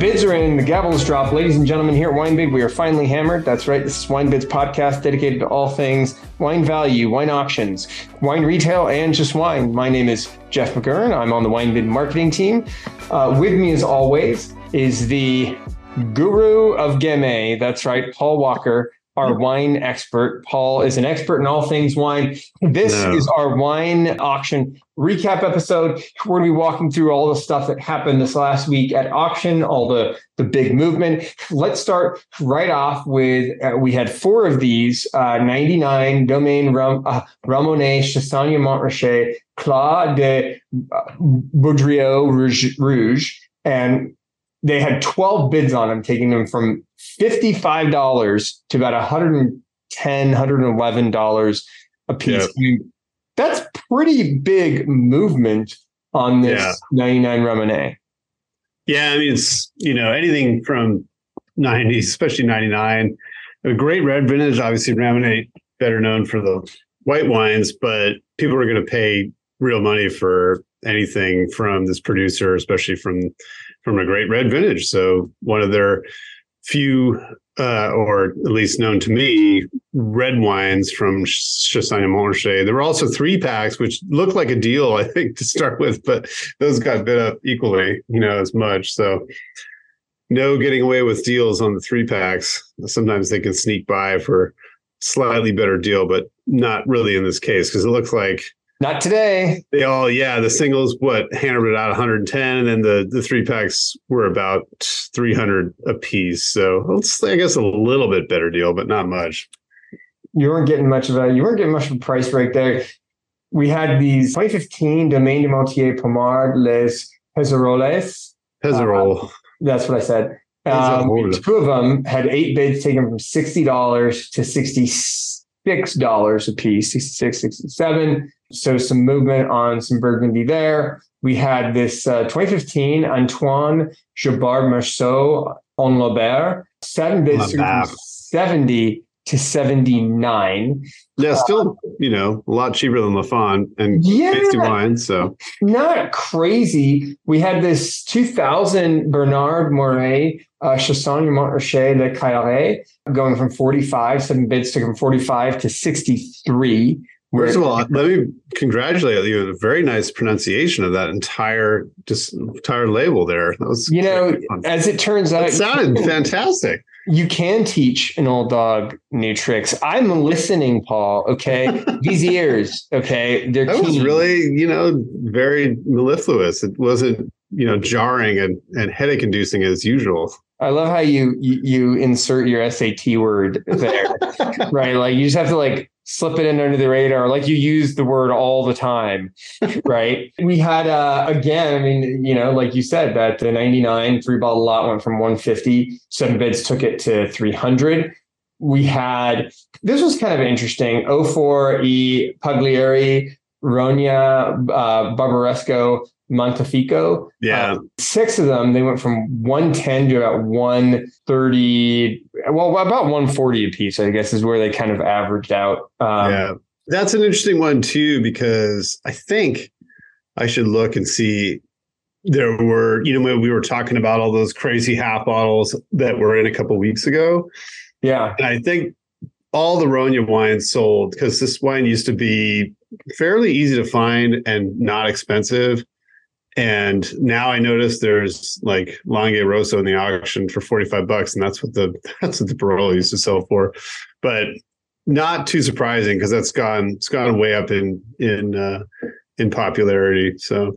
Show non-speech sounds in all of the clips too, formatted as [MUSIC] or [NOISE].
bids are in, the gavel is dropped. Ladies and gentlemen, here at WineBid, we are finally hammered. That's right, this is WineBid's podcast dedicated to all things wine value, wine auctions, wine retail, and just wine. My name is Jeff McGurn. I'm on the WineBid marketing team. Uh, with me, as always, is the guru of Gamay. That's right, Paul Walker our wine expert. Paul is an expert in all things wine. This no. is our wine auction recap episode. We're going to be walking through all the stuff that happened this last week at auction, all the, the big movement. Let's start right off with uh, we had four of these uh, 99 Domaine Ram, uh, Ramonet Chassagne Montrachet Clos de uh, Boudriau Rouge, Rouge. And they had 12 bids on them, taking them from $55 to about $110, $111 a piece. I mean, that's pretty big movement on this yeah. 99 Ramonet. Yeah, I mean, it's, you know, anything from 90, especially 99. A great red vintage, obviously, Ramonet, better known for the white wines, but people are going to pay real money for anything from this producer, especially from from a great red vintage. So one of their few, uh, or at least known to me, red wines from Chassagne Montrachet. There were also three packs, which looked like a deal, [LAUGHS] I think, to start with, but those got bid up equally, you know, as much. So no getting away with deals on the three packs. Sometimes they can sneak by for slightly better deal, but not really in this case because it looks like not today. They all, yeah, the singles, what, hammered out 110, and then the, the three packs were about 300 a piece. So it's, I guess, a little bit better deal, but not much. You weren't getting much of a, you weren't getting much of a price break there. We had these 2015 Domaine de Montille Pommard Les Pézerolles. Pézerolles. Uh, that's what I said. Um, two of them had eight bids taken from $60 to $66 a piece, 66 67 so some movement on some Burgundy there. We had this uh, 2015 Antoine Jobard Meursault on Lambert, seven bids 70 to 79. Yeah, still, uh, you know, a lot cheaper than Lafon and yeah, tasty wine. So not crazy. We had this 2000 Bernard Moreau uh, Chassagne Montrachet Le Carré going from 45, seven bids took from 45 to 63. First of all, let me congratulate you. On a very nice pronunciation of that entire just entire label there. That was you know, as it turns out, it sounded fantastic. You can teach an old dog new tricks. I'm listening, Paul. Okay, [LAUGHS] these ears. Okay, they're that keen. was really you know very mellifluous. It wasn't you know jarring and and headache inducing as usual. I love how you, you, you insert your SAT word there, [LAUGHS] right? Like you just have to like slip it in under the radar, like you use the word all the time, [LAUGHS] right? we had uh, again, I mean, you know, like you said, that the 99 three bottle lot went from 150, seven bids took it to 300. We had this was kind of interesting. 04 E Pagliari, Roagna, uh, Barbaresco, Montefico. Yeah. Uh, six of them, they went from 110 to about 130, well, about 140 a piece, I guess, is where they kind of averaged out. Um, yeah. That's an interesting one, too, because I think I should look and see. There were, you know, when we were talking about all those crazy half bottles that were in a couple weeks ago. Yeah. And I think all the Roagna wines sold because this wine used to be fairly easy to find and not expensive. And now I notice there's like Langhe Rosso in the auction for 45 bucks. And that's what the, [LAUGHS] that's what the Barolo used to sell for. But not too surprising because that's gone, it's gone way up in, in, uh, in popularity. So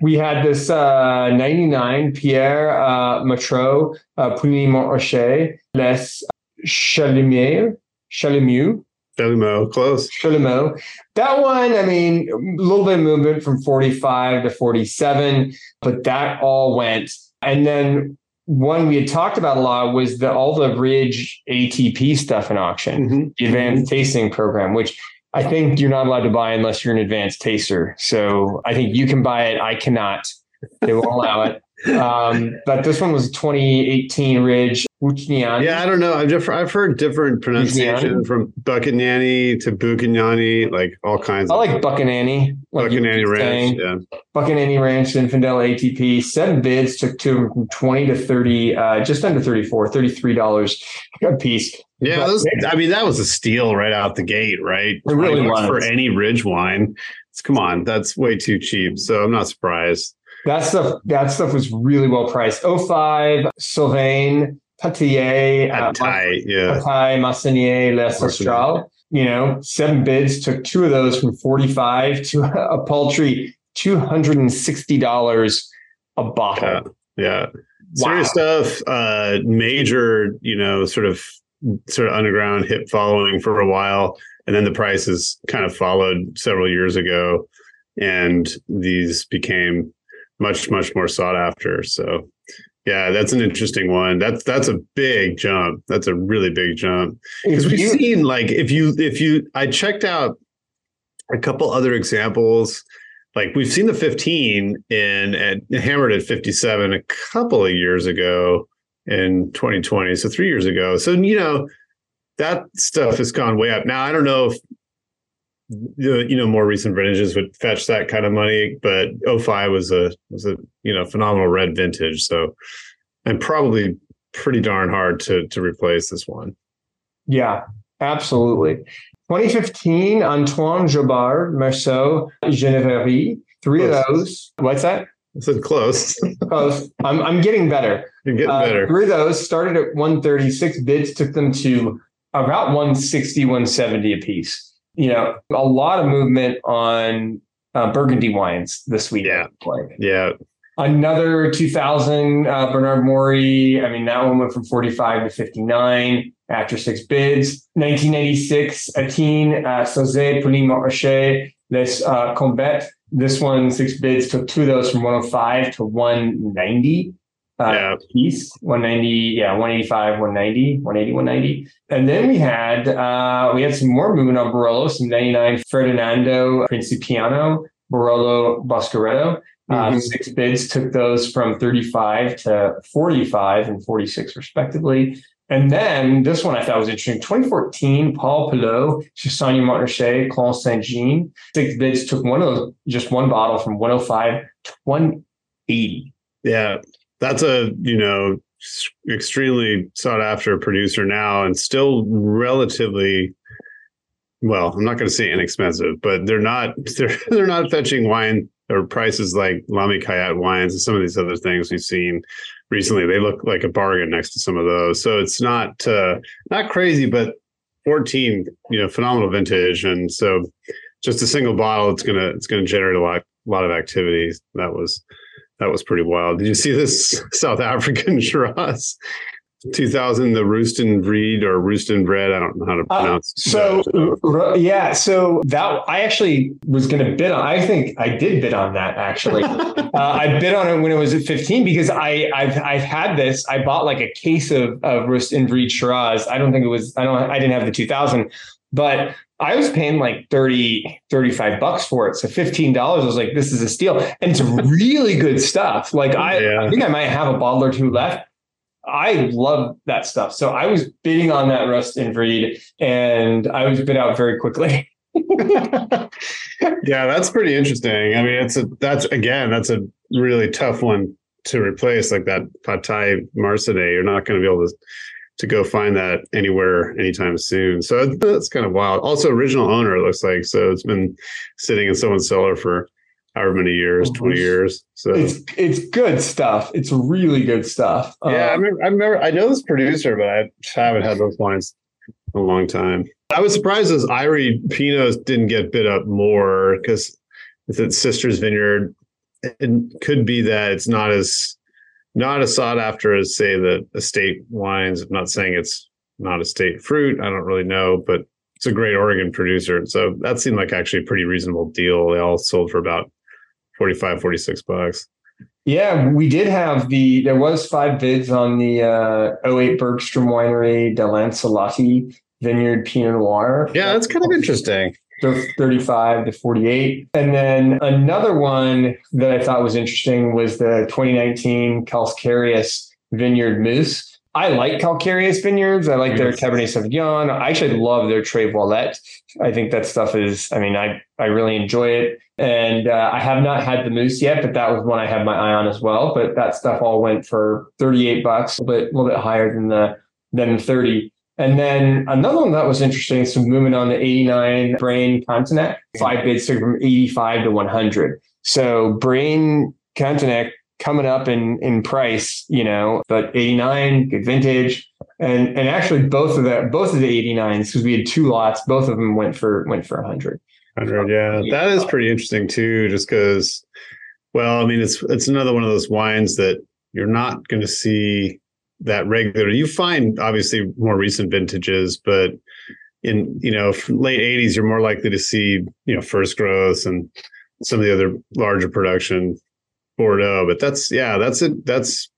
we had this uh, 99 Pierre uh, Matrot, uh, Puligny Montrachet, Les Chalimier, Chalimieux, Chalumeau, close. Chalumeau. That one, I mean, a little bit of movement from 45 to 47, but that all went. And then one we had talked about a lot was the all the Ridge ATP stuff in auction, mm-hmm. the advanced mm-hmm. tasting program, which I think you're not allowed to buy unless you're an advanced taster. So I think you can buy it. I cannot. They won't allow it. Um, but this one was 2018 Ridge Buchignani. Yeah, I don't know. I've just I've heard different pronunciation from Buckinani to Buchinani, like all kinds. I like Buckinani. Like Buckinani Ranch. Yeah. Buckinani Ranch Zinfandel ATP. Seven bids took two from 20 to 30, uh, just under 34, $33 a piece. Yeah, those, I mean that was a steal right out the gate, right? It really was for any ridge wine. It's, come on, that's way too cheap. So I'm not surprised. That stuff, that stuff was really well priced. 05, Sylvain, Patier, uh, Pataille, yeah. Pataille, Marsannay, Les Austral. You know, seven bids took two of those from 45 to [LAUGHS] a paltry $260 a bottle. Yeah. yeah. Wow. Serious stuff. Uh, major, you know, sort of sort of underground hip following for a while. And then the prices kind of followed several years ago. And these became much, much more sought after. So yeah, that's an interesting one. That's that's a big jump. That's a really big jump. Because we've seen like if you if you I checked out a couple other examples. Like we've seen the 15 in at hammered at 57 a couple of years ago in 2020. So three years ago. So you know, that stuff has gone way up. Now I don't know if you know more recent vintages would fetch that kind of money but 05 was a was a you know phenomenal red vintage so and probably pretty darn hard to to replace this one yeah absolutely 2015 antoine jobard meursault genevieve three close. of those what's that I said close. [LAUGHS] close. I'm, I'm getting better. You're getting uh, better. Three of those started at 136 bids, took them to about 160, 170 a piece you know, a lot of movement on uh, Burgundy wines this week. Yeah. Yeah. Another 2000 uh, Bernard Moreau. I mean, that one went from 45 to 59 after six bids. 1996, Etienne, uh, Sauzet, Puligny Montrachet, Les uh, Combettes. This one, six bids, took two of those from 105 to 190 uh, yeah. piece 190 yeah 185 190 180 190 and then we had uh, we had some more movement on barolo some 99 ferdinando principiano barolo boscareto uh, mm-hmm. six bids took those from 35 to 45 and 46 respectively and then this one I thought was interesting. 2014, Paul Pillot, Chassagne Montrachet, Clos Saint Jean. Six bids took one of those, just one bottle from 105 to 180. Yeah that's a you know extremely sought after producer now and still relatively well i'm not going to say inexpensive but they're not [LAUGHS] they're they're not fetching wine or prices like lamy caillat wines and some of these other things we've seen recently. They look like a bargain next to some of those. So it's not uh not crazy but 14 you know phenomenal vintage. And so just a single bottle it's gonna it's gonna generate a lot a lot of activity. That was that was pretty wild. Did you see this [LAUGHS] South African [LAUGHS] Shiraz? 2000, the Roosten Breed or Roosten Bread. I don't know how to uh, pronounce. Uh, so yeah, so that I actually was going to bid on. I think I did bid on that actually. [LAUGHS] uh, I bid on it when it was at 15 because I I've I've had this. I bought like a case of of Roosten Breed Shiraz. I don't think it was. I don't. I didn't have the 2000, but I was paying like 30, 35 bucks for it. So $15, I was like, this is a steal. And it's really good stuff. Like I, yeah. I think I might have a bottle or two left. I love that stuff. So I was bidding on that Rust and Breed and I was bid out very quickly. [LAUGHS] yeah, that's pretty interesting. I mean, it's a, that's again, that's a really tough one to replace like that Pataille Marsanne. You're not going to be able to to go find that anywhere anytime soon. So that's kind of wild. Also, original owner it looks like so it's been sitting in someone's cellar for however many years, twenty years. So it's it's good stuff. It's really good stuff. Yeah, I, um, remember, I remember. I know this producer, but I haven't had those wines in a long time. I was surprised those Eyrie Pinots didn't get bid up more because it's at Sisters Vineyard. It could be that it's not as not as sought after as say the estate wines. I'm not saying it's not estate fruit. I don't really know, but it's a great Oregon producer. So that seemed like actually a pretty reasonable deal. They all sold for about 45, 46 bucks. Yeah, we did have the, there was five bids on the uh, 08 Bergstrom Winery Lancellotti Vineyard Pinot Noir. Yeah, that's kind of interesting. 35 to 48. And then another one that I thought was interesting was the 2019 Calcareous Vineyard Moose. I like Calcareous Vineyards. I like their Cabernet Sauvignon. I actually love their Tres Voilettes. I think that stuff is, I mean, I, I really enjoy it. And uh, I have not had the Moose yet, but that was one I had my eye on as well. But that stuff all went for 38 bucks, a, bit, a little bit higher than the, than 30. And then another one that was interesting, so moving on the 89 Brane Cantenac, five bids from 85 to 100. So Brane Cantenac coming up in in price, you know, but 89, good vintage. And and actually both of the both of the 89s, because we had two lots, both of them went for went for 100. 100, yeah. That is pretty interesting too, just because well, I mean, it's it's another one of those wines that you're not going to see that regular. You find obviously more recent vintages, but in you know late 80s, you're more likely to see you know first growth and some of the other larger production Bordeaux. But that's yeah, that's it. That's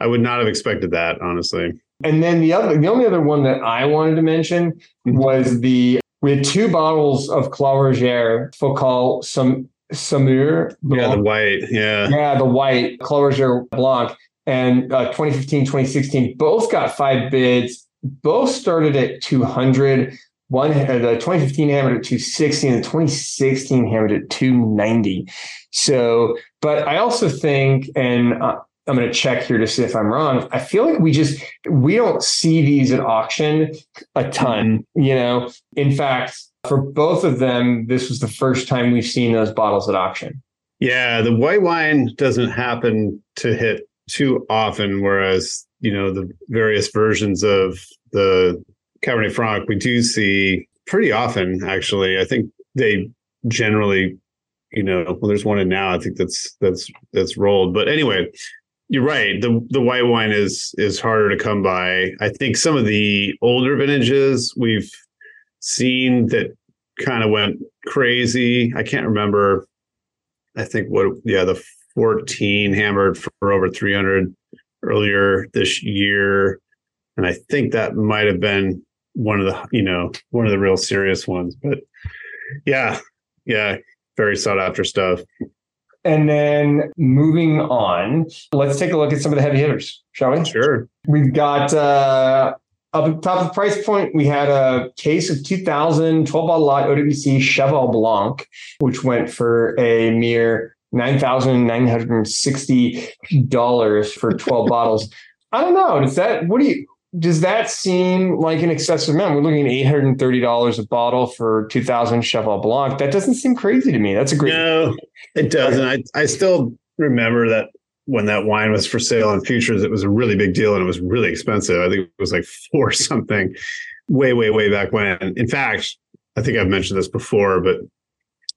I would not have expected that honestly. And then the other, the only other one that I wanted to mention was the we had two bottles of Clos Rougeard Foucault some Saumur. Yeah, the white. Yeah. Yeah, the white Clos Rougeard Blanc and uh, 2015, 2016 both got five bids. Both started at 200. One, uh, the 2015 hammered at 260 and the 2016 hammered at 290. So, but I also think, and uh, I'm going to check here to see if I'm wrong. I feel like we just we don't see these at auction a ton. You know, in fact, for both of them, this was the first time we've seen those bottles at auction. Yeah, the white wine doesn't happen to hit too often, whereas you know the various versions of the Cabernet Franc we do see pretty often. Actually, I think they generally, you know, well, there's one in now. I think that's that's that's rolled. But anyway, you're right. the The white wine is is harder to come by. I think some of the older vintages we've seen that kind of went crazy. I can't remember. I think what yeah the 14 hammered for over 300 earlier this year. And I think that might have been one of the, you know, one of the real serious ones. But yeah, yeah, very sought after stuff. And then moving on, let's take a look at some of the heavy hitters, shall we? Sure. We've got uh, up at the top of the price point, we had a case of 2000 12 bottle lot OWC Cheval Blanc, which went for a mere $9,960 for 12 bottles. I don't know. Does that, what do you, does that seem like an excessive amount? We're looking at $830 a bottle for 2000 Cheval Blanc. That doesn't seem crazy to me. That's a great. No, it doesn't. I, I still remember that when that wine was for sale on futures, it was a really big deal and it was really expensive. I think it was like four [LAUGHS] something way, way, way back when. In fact, I think I've mentioned this before, but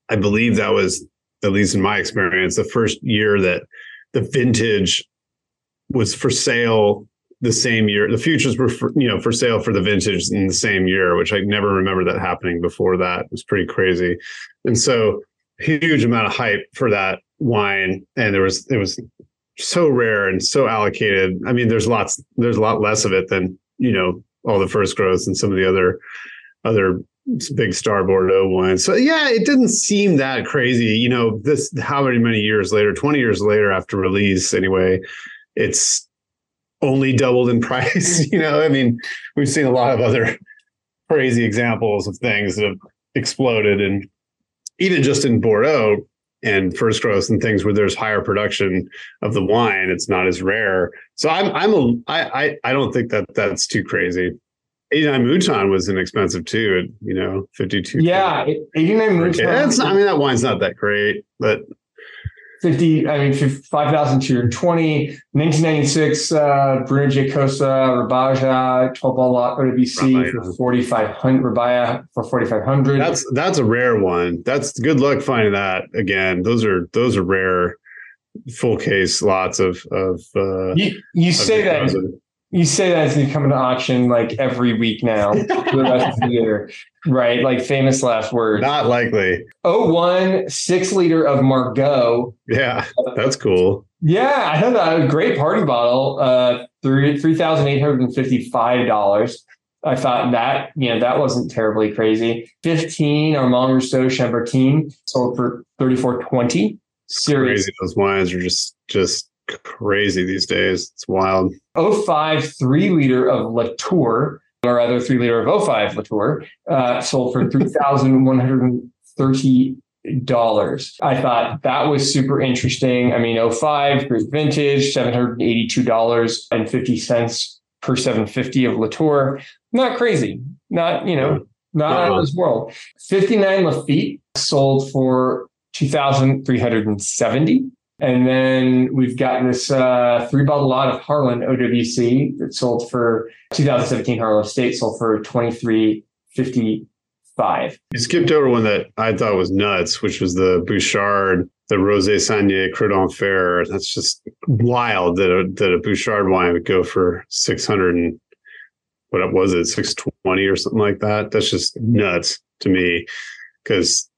I believe that was at least in my experience, the first year that the vintage was for sale the same year. The futures were for, you know for sale for the vintage in the same year, which I never remember that happening before. That it was pretty crazy, and so huge amount of hype for that wine, and there was it was so rare and so allocated. I mean, there's lots there's a lot less of it than you know all the first growths and some of the other other big star Bordeaux wine. So yeah, it didn't seem that crazy. You know, this how many many years later, 20 years later after release anyway, it's only doubled in [LAUGHS] price. you know, I mean, we've seen a lot of other crazy examples of things that have exploded and even just in Bordeaux and first growth and things where there's higher production of the wine, it's not as rare. So I'm I'm a I I, I don't think that that's too crazy. 89 Mouton was inexpensive too, at, you know, 52. Yeah, 89 Mouton. That's I mean, that wine's not that great, but 50, I mean, 5,220, 1996, uh, Bruno Giacosa, Rabaja, 12 ball lot OWC for 4,500, Rabaja for 4,500. That's, that's a rare one. That's good luck finding that again. Those are, those are rare full case lots of, of, uh, you, you say that you say that it's coming to auction like every week now for the rest of the year, [LAUGHS] right? Like famous last words. Not likely. Oh, one six liter of Margaux. Yeah, that's cool. Yeah, I had. A great party bottle. Uh, three three thousand eight hundred and fifty five dollars. I thought that, you know, that wasn't terribly crazy. 15, Armand Rousseau Chambertin sold for 34.20. Serious. Crazy. Those wines are just just crazy these days. It's wild. 05 three liter of Latour, or rather three liter of 05 Latour, uh, sold for $3,130. I thought that was super interesting. I mean, 05 great vintage, $782.50 per 750 of Latour. Not crazy. Not, you know, not out of this world. 59 Lafite sold for 2,370. And then we've got this uh, three bottle lot of Harlan OWC that sold for 2017 Harlan Estate sold for 2355. You skipped over one that I thought was nuts, which was the Bouchard, the Rosé Saignée Creux d'Enfer. That's just wild that a, that a Bouchard wine would go for 600 and what was it, 620 or something like that. That's just nuts to me because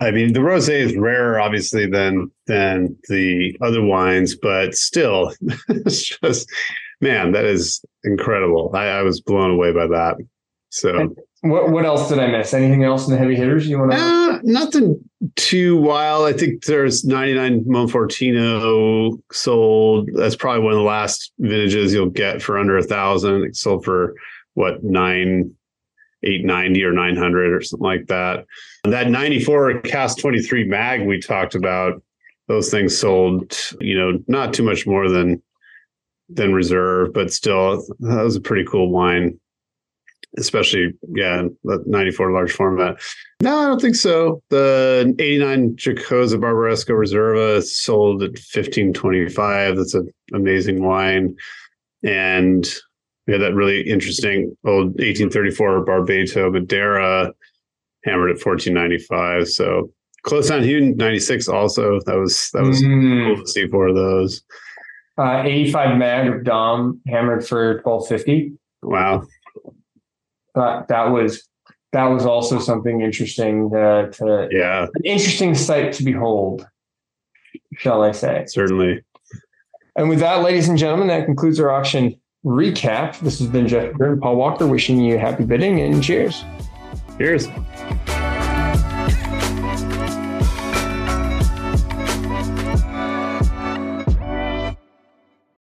I mean, the rosé is rarer, obviously, than than the other wines, but still, [LAUGHS] it's just man, that is incredible. I, I, was blown away by that. So, what what else did I miss? Anything else in the heavy hitters you want to? Uh, nothing too wild. I think there's 99 Monfortino sold. That's probably one of the last vintages you'll get for under a thousand. It sold for what nine 890 or 900 or something like that. That 94 Cask 23 mag we talked about, those things sold, you know, not too much more than than reserve, but still that was a pretty cool wine. Especially, yeah, the 94 large format. No, I don't think so. The 89 Giacosa Barbaresco Reserva sold at 1525. That's an amazing wine. And we had that really interesting old 1834 Barbeito Madeira hammered at 1495. So Clos Sainte Hune 96 also. That was that was mm. cool to see four of those. Uh, 85 mag of Dom hammered for 1250. Wow. Uh, that was that was also something interesting to, to yeah an interesting sight to behold, shall I say? Certainly. And with that, ladies and gentlemen, that concludes our auction recap. This has been Jeff and Paul Walker wishing you happy bidding and cheers. Cheers.